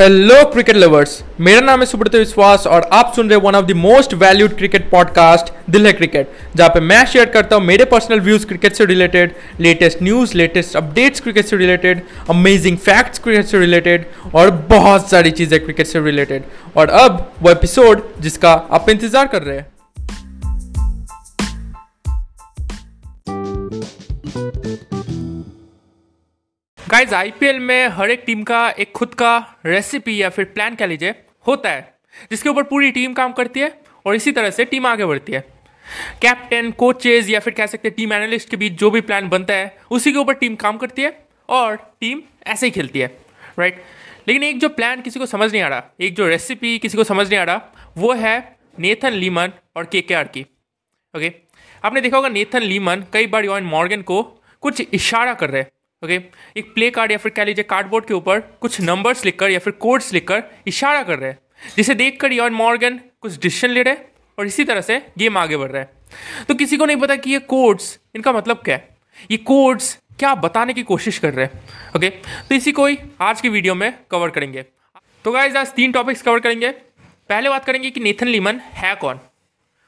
Hello cricket lovers मेरा नाम है सुब्रत विश्वास और आप सुन रहे one of the most valued cricket podcast Dil Hai cricket जहाँ पे मैं शेयर करता हूँ मेरे पर्सनल व्यूज़ क्रिकेट से related latest news latest updates cricket से रिलेटेड अमेजिंग फैक्ट्स क्रिकेट से रिलेटेड और बहुत सारी चीज़ें क्रिकेट से रिलेटेड और अब वो एपिसोड जिसका आप इंतज़ार कर रहे हैं। गाइज़ आईपीएल में हर एक टीम का, एक खुद का रेसिपी या फिर प्लान कह लीजिए, होता है, जिसके ऊपर पूरी टीम काम करती है और इसी तरह से टीम आगे बढ़ती है। कैप्टन कोचेज या फिर कह सकते हैं टीम एनालिस्ट के बीच जो भी प्लान बनता है, उसी के ऊपर टीम काम करती है और टीम ऐसे ही खेलती है राइट लेकिन एक जो प्लान किसी को समझ नहीं आ रहा, एक जो रेसिपी किसी को समझ नहीं आ रहा, वो है नेथन लीमन और के के आर की ओके आपने देखा होगा नेथन लीमन कई बार यॉन मॉर्गन को कुछ इशारा कर रहे हैं। Okay okay? एक प्ले कार्ड या फिर कह लीजिए कार्डबोर्ड के ऊपर कुछ नंबर्स लिखकर या फिर कोड्स लिखकर इशारा कर रहे हैं। जिसे देखकर यॉन मॉर्गन कुछ डिसीज़न ले रहे हैं और इसी तरह से गेम आगे बढ़ रहा है। तो किसी को नहीं पता कि ये कोड्स इनका मतलब क्या है? ये कोड्स क्या बताने की कोशिश कर रहे हैं? Okay okay? तो इसी को ही आज की वीडियो में कवर करेंगे। तो गाइज़ आज तीन टॉपिक्स कवर करेंगे। पहले बात करेंगे कि नेथन लीमन है कौन?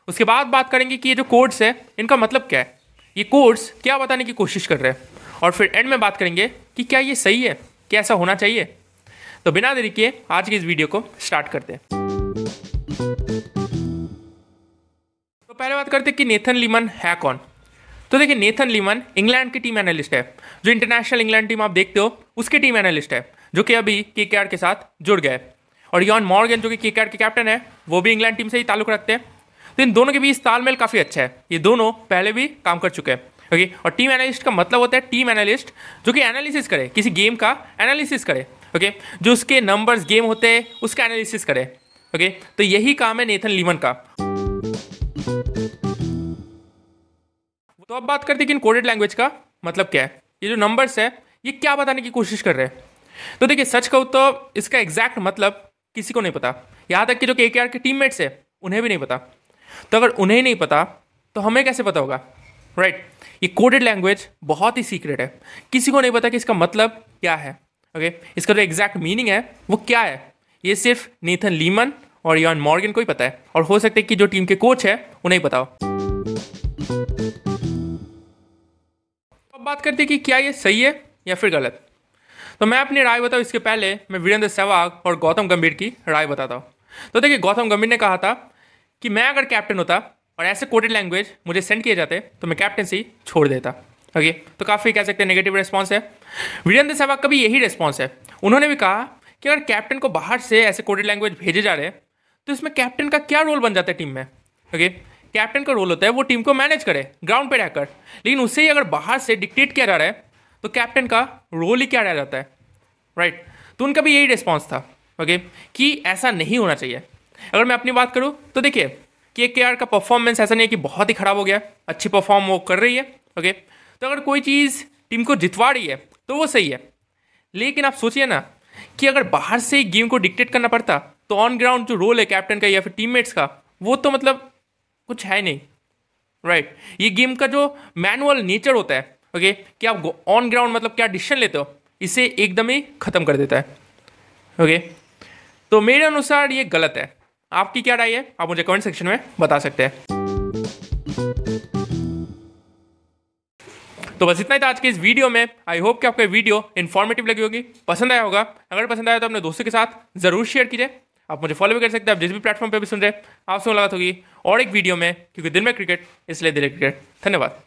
उसके बाद बात करेंगे कि ये जो कोड्स है, इनका मतलब क्या है? ये कोड्स क्या बताने की कोशिश कर रहे हैं? और फिर एंड में बात करेंगे कि क्या ये सही है? क्या ऐसा होना चाहिए? तो बिना देरी किए, आज की इस वीडियो को स्टार्ट करते हैं। तो पहले बात करते हैं कि नेथन लीमन है कौन? तो देखिए, नेथन लीमन इंग्लैंड की टीम एनालिस्ट है। जो इंटरनेशनल इंग्लैंड टीम आप देखते हो, उसकी टीम एनालिस्ट है, जो कि अभी के के साथ जुड़ गए और यॉन मॉर्गन जो कि के के कैप्टन है, वो भी इंग्लैंड टीम से ही ताल्लुक रखते हैं। तो इन दोनों के बीच तालमेल काफ़ी अच्छा है। ये दोनों पहले भी काम कर चुके हैं। ओके और टीम एनालिस्ट का मतलब होता है टीम एनालिस्ट जो कि एनालिसिस करे, किसी गेम का एनालिसिस करे ओके जो उसके नंबर्स गेम होते हैं, उसका एनालिसिस करे ओके तो यही काम है नेथन लीमन का। तो अब बात करते हैं कि कोडेड लैंग्वेज का मतलब क्या है। ये जो नंबर्स है, ये क्या बताने की कोशिश कर रहे हैं? तो देखिए, सच कहूँ तो इसका एग्जैक्ट मतलब किसी को नहीं पता। यहाँ तक कि जो के के आर के टीममेट्स है, उन्हें भी नहीं पता। तो अगर उन्हें नहीं पता तो हमें कैसे पता होगा? राइट? ये कोडेड लैंग्वेज बहुत ही सीक्रेट है। किसी को नहीं पता कि इसका मतलब क्या है। Okay okay? इसका जो एग्जैक्ट मीनिंग है, वो क्या है? ये सिर्फ़ नीथन लीमन और यॉन मॉर्गन को ही पता है। और हो सकता है कि जो टीम के कोच है, उन्हें ही बताओ अब बात करते हैं कि क्या ये सही है या फिर गलत। तो मैं अपनी राय बताऊँ, इसके पहले मैं वीरेंद्र सहवाग और गौतम गंभीर की राय बताता हूँ। तो देखिए, गौतम गंभीर ने कहा था कि मैं अगर कैप्टन होता और ऐसे कोडेड लैंग्वेज मुझे सेंड किए जाते तो मैं कैप्टनसी छोड़ देता। ओके तो काफ़ी कह सकते हैं नेगेटिव रिस्पॉन्स है। वीरेंद्र सहवाग का भी यही रिस्पॉन्स है। उन्होंने भी कहा कि अगर कैप्टन को बाहर से ऐसे कोडेड लैंग्वेज भेजे जा रहे हैं तो इसमें कैप्टन का क्या रोल बन जाता है टीम में? ओके कैप्टन का रोल होता है वो टीम को मैनेज करे ग्राउंड पे रहकर। लेकिन उससे ही अगर बाहर से डिक्टेट किया जा रहा है तो कैप्टन का रोल ही क्या रह जाता है? Right right. तो उनका भी यही रिस्पॉन्स था। ओके कि ऐसा नहीं होना चाहिए। अगर मैं अपनी बात करूँ तो देखिए के के का परफॉर्मेंस ऐसा नहीं है कि बहुत ही खराब हो गया, अच्छी परफॉर्म वो कर रही है ओके तो अगर कोई चीज़ टीम को जितवा रही है तो वो सही है लेकिन आप सोचिए ना कि अगर बाहर से गेम को डिक्टेट करना पड़ता तो ऑन ग्राउंड जो रोल है कैप्टन का या फिर टीममेट्स का, वो तो मतलब कुछ है नहीं राइट right. ये गेम का जो मैनुअल नेचर होता है ओके okay? कि आप ऑन ग्राउंड मतलब क्या डिसीज़न लेते हो, इसे एकदम ही ख़त्म कर देता है ओके okay? तो मेरे अनुसार ये गलत है आपकी क्या राय है? आप मुझे कमेंट सेक्शन में बता सकते हैं। तो बस इतना ही था आज के इस वीडियो में। आई होप कि आपको वीडियो इन्फॉर्मेटिव लगी होगी। पसंद आया होगा? अगर पसंद आया तो अपने दोस्तों के साथ ज़रूर शेयर कीजिए। आप मुझे फॉलो भी कर सकते हैं। आप जिस भी प्लेटफॉर्म पे भी सुन रहे हैं आपसे मुलाकात होगी और एक वीडियो में, क्योंकि दिन में क्रिकेट इसलिए दिल क्रिकेट धन्यवाद।